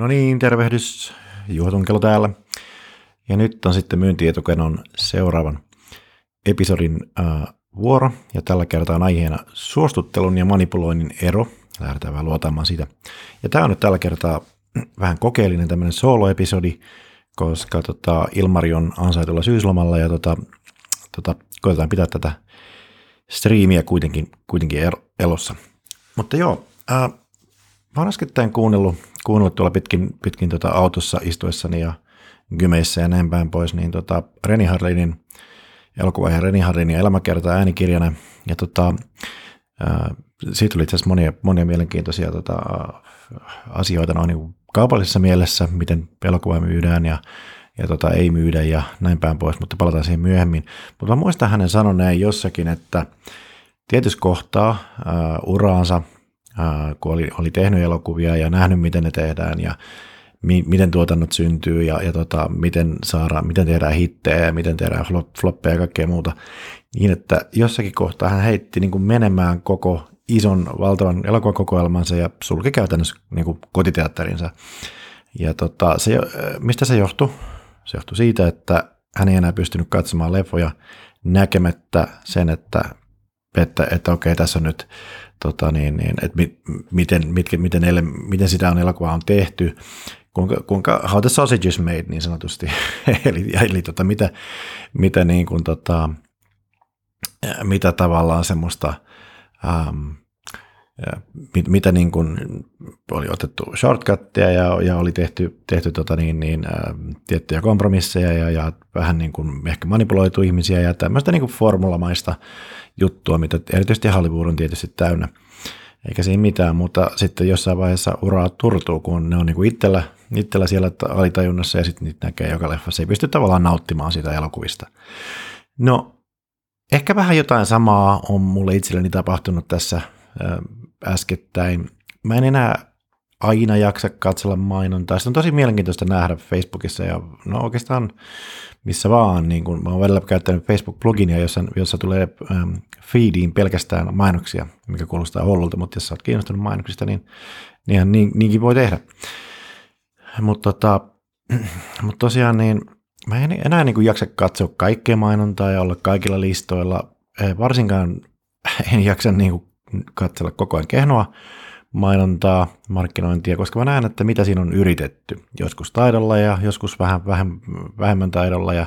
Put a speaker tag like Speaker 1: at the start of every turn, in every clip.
Speaker 1: No niin, tervehdys. Juha Tunkelo täällä. Ja nyt on sitten myyntietukenon seuraavan episodin äh, vuoro. Ja tällä kertaa on aiheena suostuttelun ja manipuloinnin ero. Lähdetään vähän luotaamaan sitä. Ja tämä on nyt tällä kertaa vähän kokeellinen tämmöinen solo-episodi, koska tota, Ilmari on ansaitulla syyslomalla ja tota, tota, koitetaan pitää tätä striimiä kuitenkin, kuitenkin elossa. Mutta joo, ää, mä oon äskettäin kuunnellut, kuunnellut tuolla pitkin, pitkin tota autossa istuessani ja gymeissä ja näin päin pois, niin tota Reni Harlinin elokuva ja Reni Harlinin elämäkerta äänikirjana. Ja tota, ää, siitä tuli itse asiassa monia, monia mielenkiintoisia tota, asioita noin niin kaupallisessa mielessä, miten elokuva myydään ja ja tota, ei myydä ja näin päin pois, mutta palataan siihen myöhemmin. Mutta mä muistan hänen sanoneen jossakin, että tietyssä kohtaa ää, uraansa, kun oli, oli tehnyt elokuvia ja nähnyt, miten ne tehdään ja mi, miten tuotannot syntyy ja, ja tota, miten, saadaan, miten tehdään hittejä ja miten tehdään flop, floppeja ja kaikkea muuta, niin että jossakin kohtaa hän heitti niin kuin menemään koko ison valtavan elokuvakokoelmansa ja sulki käytännössä niin kuin kotiteatterinsa. Ja tota, se, mistä se johtui? Se johtui siitä, että hän ei enää pystynyt katsomaan leffoja näkemättä sen, että, että, että okei, tässä on nyt, tota niin, niin, että mi, miten, mitkä, miten, ele, miten sitä on elokuva on tehty, kuinka, kuinka how the sausage is made niin sanotusti, eli, eli tota, mitä, mitä, niin kuin, tota, mitä tavallaan semmoista um, mit, mitä niin kuin oli otettu shortcutteja ja, ja oli tehty, tehty tota niin, niin, ä, tiettyjä kompromisseja ja, ja vähän niin kuin ehkä manipuloitu ihmisiä ja tämmöistä niin kuin formulamaista juttua, mitä erityisesti Hollywood on tietysti täynnä. Eikä siinä mitään, mutta sitten jossain vaiheessa uraa turtuu, kun ne on niin kuin itsellä, itsellä siellä alitajunnassa ja sitten niitä näkee joka leffassa. Ei pysty tavallaan nauttimaan siitä elokuvista. No, ehkä vähän jotain samaa on mulle itselleni tapahtunut tässä äskettäin. Mä en enää aina jaksa katsella mainontaa. Sitä on tosi mielenkiintoista nähdä Facebookissa ja no oikeastaan missä vaan. Niin kun mä oon välillä käyttänyt Facebook-pluginia, jossa, jossa tulee ähm, feediin pelkästään mainoksia, mikä kuulostaa hullulta, mutta jos sä oot kiinnostunut mainoksista, niin, niin, niin niinkin voi tehdä. Mutta tota, mut tosiaan niin mä en enää niin jaksa katsoa kaikkea mainontaa ja olla kaikilla listoilla. Varsinkaan en jaksa niin katsella koko ajan kehnoa mainontaa, markkinointia, koska mä näen, että mitä siinä on yritetty. Joskus taidolla ja joskus vähän vähem, vähemmän taidolla ja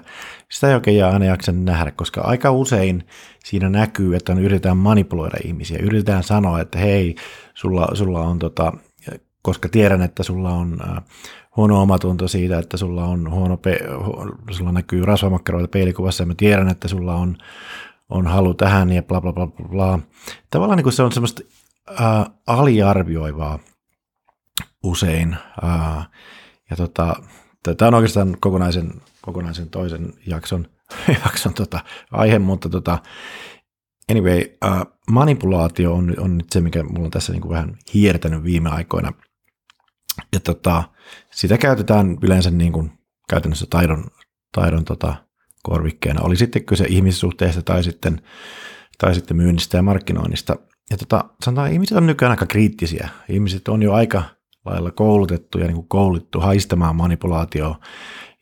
Speaker 1: sitä ei oikein aina jaksa nähdä, koska aika usein siinä näkyy, että on yritetään manipuloida ihmisiä. Yritetään sanoa, että hei, sulla, sulla on tota, koska tiedän, että sulla on äh, huono omatunto siitä, että sulla on huono, pe- sulla näkyy rasvamakkaroita peilikuvassa ja mä tiedän, että sulla on on halu tähän ja bla bla bla bla. Tavallaan niin kuin se on semmoista ää, aliarvioivaa usein. Ää, ja tota, tämä on oikeastaan kokonaisen, kokonaisen toisen jakson, jakson tota, aihe, mutta tota, anyway, ää, manipulaatio on, on nyt se, mikä mulla on tässä niin kuin vähän hiertänyt viime aikoina. Ja tota, sitä käytetään yleensä niin kuin käytännössä taidon, taidon tota, korvikkeena. Oli sitten kyse ihmissuhteista tai sitten, tai sitten myynnistä ja markkinoinnista. Ja tota, sanotaan, ihmiset on nykyään aika kriittisiä. Ihmiset on jo aika lailla koulutettu ja niin kuin kouluttu haistamaan manipulaatioa.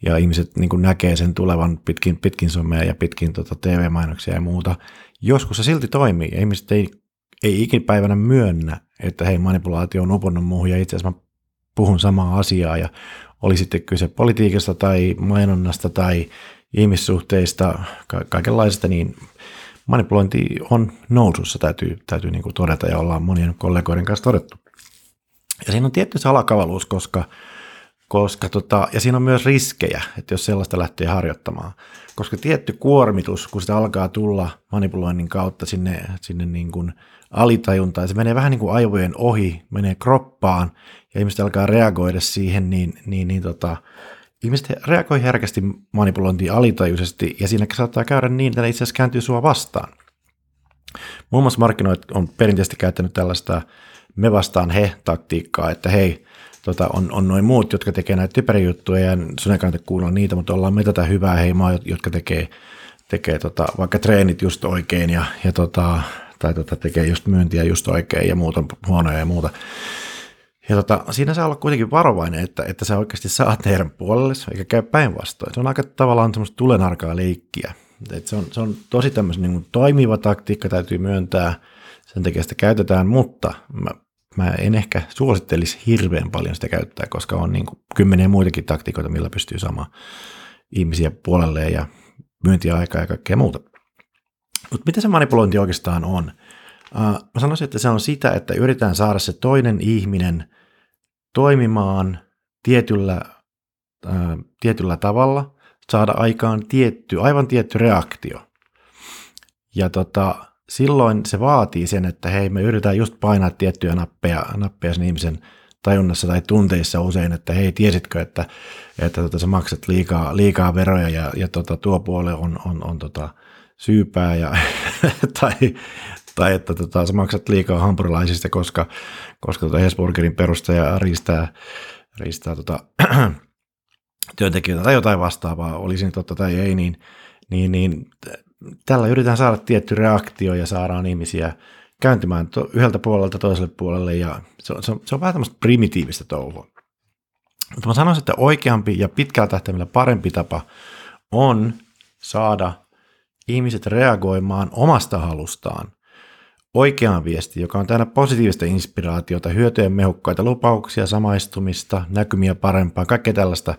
Speaker 1: Ja ihmiset niin kuin näkee sen tulevan pitkin, pitkin somea ja pitkin tota TV-mainoksia ja muuta. Joskus se silti toimii. Ihmiset ei, ei ikipäivänä myönnä, että hei, manipulaatio on uponnut muuhun ja itse asiassa mä puhun samaa asiaa ja oli sitten kyse politiikasta tai mainonnasta tai ihmissuhteista, ka- kaikenlaista, niin manipulointi on nousussa, täytyy, täytyy niin kuin todeta ja ollaan monien kollegoiden kanssa todettu. Ja siinä on tietty salakavaluus, koska, koska tota, ja siinä on myös riskejä, että jos sellaista lähtee harjoittamaan. Koska tietty kuormitus, kun sitä alkaa tulla manipuloinnin kautta sinne, sinne niin kuin alitajuntaan, se menee vähän niin kuin aivojen ohi, menee kroppaan ja ihmiset alkaa reagoida siihen, niin, niin, niin tota, ihmiset reagoi herkästi manipulointiin alitajuisesti, ja siinä saattaa käydä niin, että ne itse asiassa kääntyy sua vastaan. Muun muassa markkinoit on perinteisesti käyttänyt tällaista me vastaan he-taktiikkaa, että hei, tota, on, on noin muut, jotka tekee näitä typeriä juttuja, ja sun ei kannata niitä, mutta ollaan me tätä hyvää heimaa, jotka tekee, tekee tota, vaikka treenit just oikein, ja, ja tota, tai tota, tekee just myyntiä just oikein, ja muut on huonoja ja muuta. Ja tota, siinä saa olla kuitenkin varovainen, että, että sä oikeasti saat heidän puolelle, eikä käy päinvastoin. Se on aika tavallaan semmoista tulenarkaa leikkiä. Et se, on, se on tosi tämmöisen niin toimiva taktiikka, täytyy myöntää, sen takia sitä käytetään, mutta mä, mä en ehkä suosittelisi hirveän paljon sitä käyttää, koska on niin kuin kymmeniä muitakin taktiikoita, millä pystyy saamaan ihmisiä puolelle ja myyntiaikaa ja kaikkea muuta. Mutta mitä se manipulointi oikeastaan on? Uh, mä sanoisin, että se on sitä, että yritetään saada se toinen ihminen toimimaan tietyllä, uh, tietyllä tavalla, saada aikaan tietty, aivan tietty reaktio. Ja tota, silloin se vaatii sen, että hei, me yritetään just painaa tiettyjä nappeja, nappeja sen ihmisen tajunnassa tai tunteissa usein, että hei, tiesitkö, että, että tota, sä maksat liikaa, liikaa veroja ja, ja tota, tuo puoli on, on, on tota, syypää ja, tai, tai että tota, sä maksat liikaa hampurilaisista, koska, koska tota Hesburgerin perustaja riistää, riistää tota, työntekijöitä tai jotain vastaavaa, olisi nyt totta tai ei, niin, niin, niin tällä yritetään saada tietty reaktio ja saadaan ihmisiä kääntymään to, yhdeltä puolelta toiselle puolelle ja se on, se se on vähän tämmöistä primitiivistä touhua. Mutta mä sanoisin, että oikeampi ja pitkällä tähtäimellä parempi tapa on saada ihmiset reagoimaan omasta halustaan oikeaan viesti, joka on täynnä positiivista inspiraatiota, hyötyjen mehukkaita lupauksia, samaistumista, näkymiä parempaa, kaikkea tällaista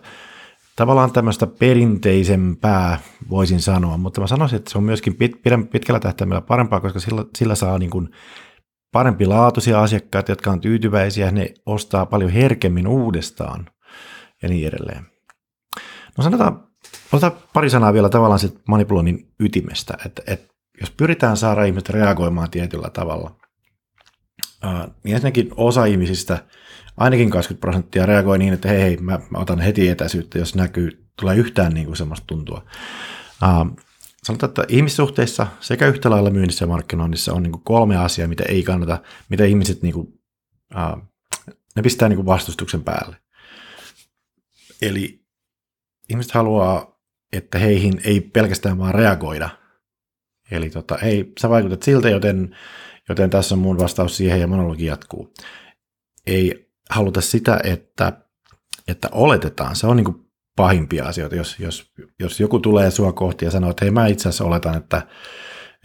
Speaker 1: tavallaan tämmöistä perinteisempää, voisin sanoa, mutta mä sanoisin, että se on myöskin pit, pitkällä tähtäimellä parempaa, koska sillä, sillä saa niin kuin parempi laatuisia asiakkaita, jotka on tyytyväisiä, ne ostaa paljon herkemmin uudestaan ja niin edelleen. No sanotaan, otetaan pari sanaa vielä tavallaan sit manipuloinnin ytimestä, että, että jos pyritään saada ihmiset reagoimaan tietyllä tavalla, niin ensinnäkin osa ihmisistä – ainakin 20 prosenttia reagoi niin, että hei, hei mä, mä otan heti etäisyyttä, jos näkyy, tulee yhtään niin kuin semmoista tuntua. Sanotaan, että ihmissuhteissa sekä yhtä lailla myynnissä ja markkinoinnissa on niin kuin kolme asiaa, mitä ei kannata, mitä ihmiset niin kuin, ne pistää niin kuin vastustuksen päälle. Eli ihmiset haluaa, että heihin ei pelkästään vaan reagoida. Eli tota, ei, sä vaikutat siltä, joten, joten tässä on mun vastaus siihen ja monologi jatkuu. Ei haluta sitä, että, että oletetaan. Se on niin kuin pahimpia asioita, jos, jos, jos joku tulee sua kohti ja sanoo, että hei mä itse asiassa oletan, että,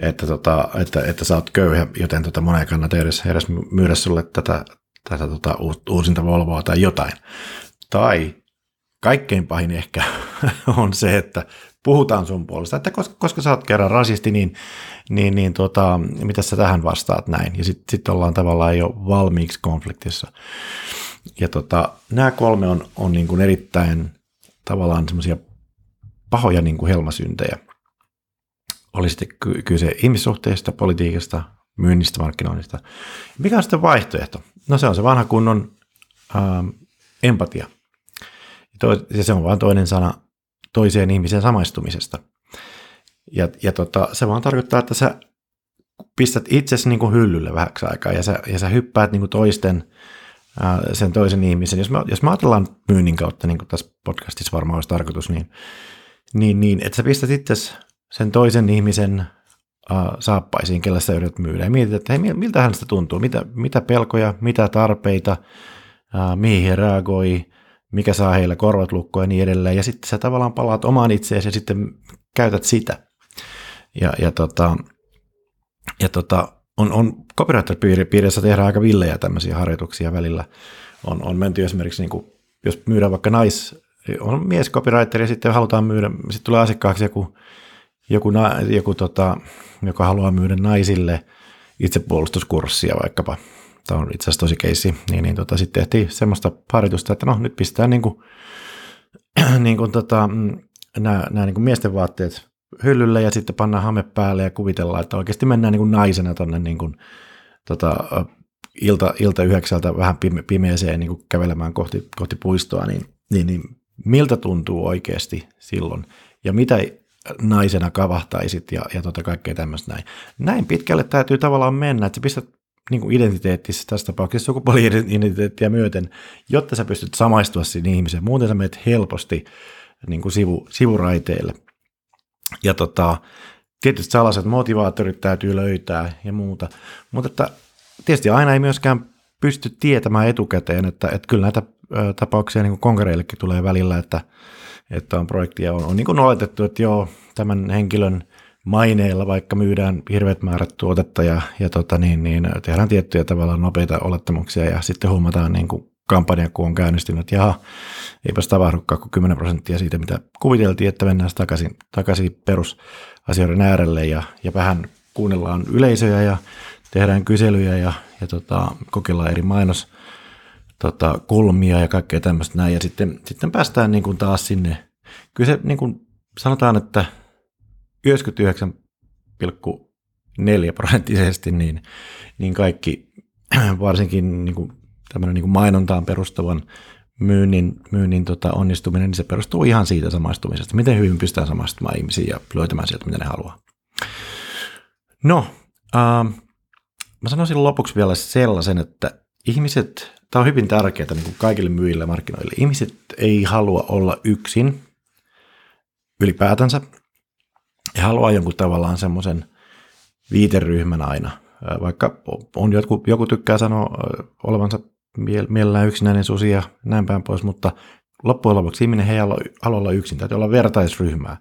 Speaker 1: että, tota, että, että sä oot köyhä, joten tota, monen kannata edes, edes myydä sulle tätä, tätä tota, uusinta Volvoa tai jotain. Tai kaikkein pahin ehkä on se, että puhutaan sun puolesta, että koska, koska sä oot kerran rasisti, niin, niin, niin tota, mitä sä tähän vastaat näin? Ja sitten sit ollaan tavallaan jo valmiiksi konfliktissa. Ja tota, nämä kolme on, on niin kuin erittäin tavallaan semmoisia pahoja niin kuin helmasyntejä. Oli sitten kyse ihmissuhteista, politiikasta, myynnistä, markkinoinnista. Mikä on sitten vaihtoehto? No se on se vanha kunnon ähm, empatia. Ja se on vain toinen sana toiseen ihmiseen samaistumisesta. Ja, ja tota, se vaan tarkoittaa, että sä pistät itsesi niin kuin hyllylle vähäksi aikaa ja sä, ja sä hyppäät niin kuin toisten, ää, sen toisen ihmisen. Jos me, jos me ajatellaan myynnin kautta, niin kuin tässä podcastissa varmaan olisi tarkoitus, niin, niin, niin että sä pistät itsesi sen toisen ihmisen ää, saappaisiin, kelle sä yrität myydä. Ja mietit, että hei, miltä hänestä tuntuu, mitä, mitä pelkoja, mitä tarpeita, ää, mihin reagoi, mikä saa heillä korvat lukkoon ja niin edelleen. Ja sitten sä tavallaan palaat omaan itseesi ja sitten käytät sitä. Ja, ja, tota, ja tota, on, on copywriter-piirissä tehdään aika villejä tämmöisiä harjoituksia välillä. On, on menty esimerkiksi, niin kuin, jos myydään vaikka nais, on mies copywriter ja sitten halutaan myydä, sitten tulee asiakkaaksi joku, joku, joku tota, joka haluaa myydä naisille itsepuolustuskurssia vaikkapa, tämä on itse asiassa tosi keissi, niin, niin tota, sitten tehtiin semmoista harjoitusta, että no nyt pistää niin kuin, niin kuin tota, mm, nämä, nämä niin miesten vaatteet hyllylle ja sitten pannaan hame päälle ja kuvitellaan, että oikeasti mennään niin kuin naisena tuonne niin kuin, tota, ilta, ilta yhdeksältä vähän pime, pimeeseen niin kuin kävelemään kohti, kohti puistoa, niin, niin, niin miltä tuntuu oikeasti silloin ja mitä naisena kavahtaisit ja, ja tota kaikkea tämmöistä näin. Näin pitkälle täytyy tavallaan mennä, että sä pistät niin kuin identiteettissä, tässä tapauksessa sukupuoli-identiteettiä myöten, jotta sä pystyt samaistua siihen ihmiseen. Muuten sä menet helposti niin kuin sivu, sivuraiteille. Ja tota, tietysti sellaiset motivaattorit täytyy löytää ja muuta. Mutta että tietysti aina ei myöskään pysty tietämään etukäteen, että, että kyllä näitä tapauksia niin konkareillekin tulee välillä, että, että on projektia on, on niin kuin oletettu, että joo, tämän henkilön maineilla vaikka myydään hirveät määrät tuotetta ja, ja tota niin, niin tehdään tiettyjä tavallaan nopeita olettamuksia ja sitten huomataan niin kuin kampanja, kun on käynnistynyt, että jaha, eipäs tapahdukaan kuin 10 prosenttia siitä, mitä kuviteltiin, että mennään takaisin, takaisin perusasioiden äärelle ja, ja vähän kuunnellaan yleisöjä ja tehdään kyselyjä ja, ja tota, kokeillaan eri mainos tota, kulmia ja kaikkea tämmöistä näin. Ja sitten, sitten päästään niin kuin taas sinne. Kyllä se niin kuin sanotaan, että 99,4 prosenttisesti niin, niin kaikki varsinkin niin kuin tämmöinen niin kuin mainontaan perustuvan myynnin, myynnin tota onnistuminen, niin se perustuu ihan siitä samaistumisesta. Miten hyvin pystytään samaistumaan ihmisiin ja löytämään sieltä, mitä ne haluaa. No, äh, mä sanoisin lopuksi vielä sellaisen, että ihmiset, tämä on hyvin tärkeää niin kuin kaikille myyjille markkinoille, ihmiset ei halua olla yksin ylipäätänsä. He haluaa jonkun tavallaan semmoisen viiteryhmän aina. Vaikka on joku, joku tykkää sanoa olevansa mielellään yksinäinen susi ja näin päin pois, mutta loppujen lopuksi ihminen ei halua olla yksin, täytyy olla vertaisryhmää.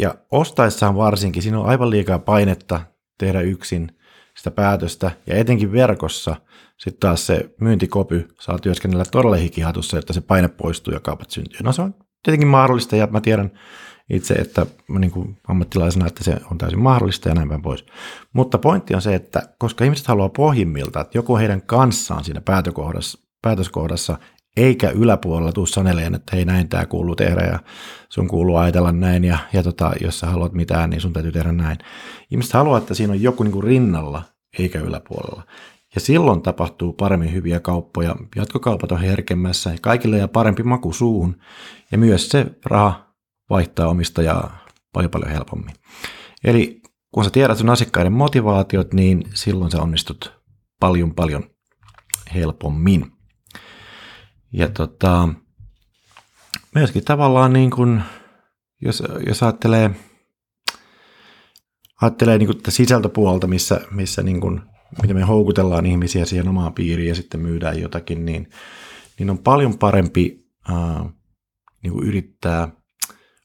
Speaker 1: Ja ostaessaan varsinkin, siinä on aivan liikaa painetta tehdä yksin sitä päätöstä, ja etenkin verkossa sitten taas se myyntikopy saa työskennellä todella hikihatussa, että se paine poistuu ja kaupat syntyy. No se on tietenkin mahdollista, ja mä tiedän itse, että niin kuin ammattilaisena, että se on täysin mahdollista ja näin päin pois. Mutta pointti on se, että koska ihmiset haluaa pohjimmilta, että joku heidän kanssaan siinä päätökohdassa, päätöskohdassa eikä yläpuolella tuu saneleen, että hei näin tämä kuuluu tehdä ja sun kuuluu ajatella näin ja, ja tota, jos sä haluat mitään, niin sun täytyy tehdä näin. Ihmiset haluaa, että siinä on joku niin kuin rinnalla eikä yläpuolella. Ja silloin tapahtuu paremmin hyviä kauppoja, jatkokaupat on herkemmässä ja kaikille ja parempi maku suuhun. Ja myös se raha vaihtaa omistajaa paljon paljon helpommin. Eli kun sä tiedät sun asiakkaiden motivaatiot, niin silloin sä onnistut paljon paljon helpommin. Ja tota, myöskin tavallaan niin kuin, jos, jos ajattelee, ajattelee niin tätä sisältöpuolta, missä, missä niin kuin, miten me houkutellaan ihmisiä siihen omaan piiriin ja sitten myydään jotakin, niin, niin on paljon parempi ää, niin kuin yrittää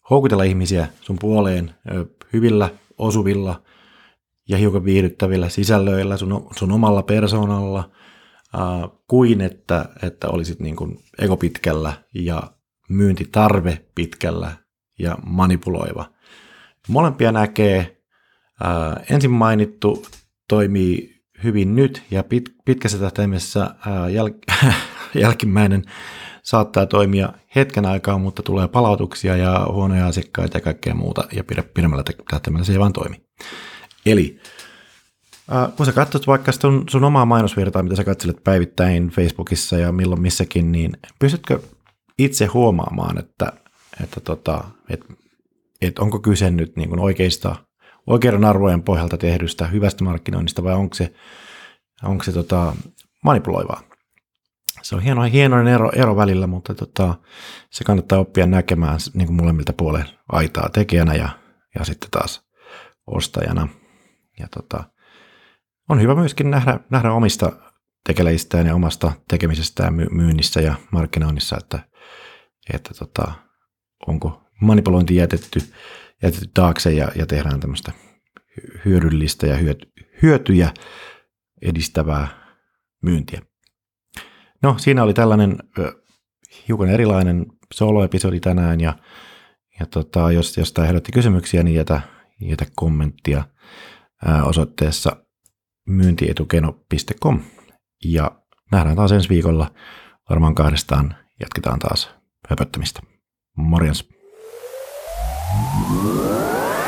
Speaker 1: houkutella ihmisiä sun puoleen hyvillä, osuvilla ja hiukan viihdyttävillä sisällöillä sun, sun omalla persoonalla, äh, kuin että, että olisit niin kuin ego pitkällä ja myyntitarve pitkällä ja manipuloiva. Molempia näkee. Äh, ensin mainittu toimii hyvin nyt ja pit, pitkässä tähtäimessä äh, jäl, jälkimmäinen saattaa toimia hetken aikaa, mutta tulee palautuksia ja huonoja asiakkaita ja kaikkea muuta, ja pidemmällä tähtäimellä se ei vaan toimi. Eli äh, kun sä katsot vaikka sun, sun omaa mainosvirtaa, mitä sä katselet päivittäin Facebookissa ja milloin missäkin, niin pystytkö itse huomaamaan, että, että, tota, että, että onko kyse nyt niin kuin oikeista, oikeiden arvojen pohjalta tehdystä hyvästä markkinoinnista vai onko se, onko se tota, manipuloivaa? Se on hieno, hienoinen ero, ero välillä, mutta tota, se kannattaa oppia näkemään niin kuin molemmilta puolen aitaa tekijänä ja, ja sitten taas ostajana. Ja tota, on hyvä myöskin nähdä, nähdä omista tekeleistään ja omasta tekemisestään myynnissä ja markkinoinnissa, että, että tota, onko manipulointi jätetty, jätetty taakse ja, ja tehdään tämmöistä hyödyllistä ja hyötyjä edistävää myyntiä. No, siinä oli tällainen ö, hiukan erilainen solo-episodi tänään ja, ja tota, jos, jos tämä herätti kysymyksiä, niin jätä, jätä kommenttia ää, osoitteessa myyntietukeno.com ja nähdään taas ensi viikolla. Varmaan kahdestaan jatketaan taas höpöttämistä. Morjens. Yeah.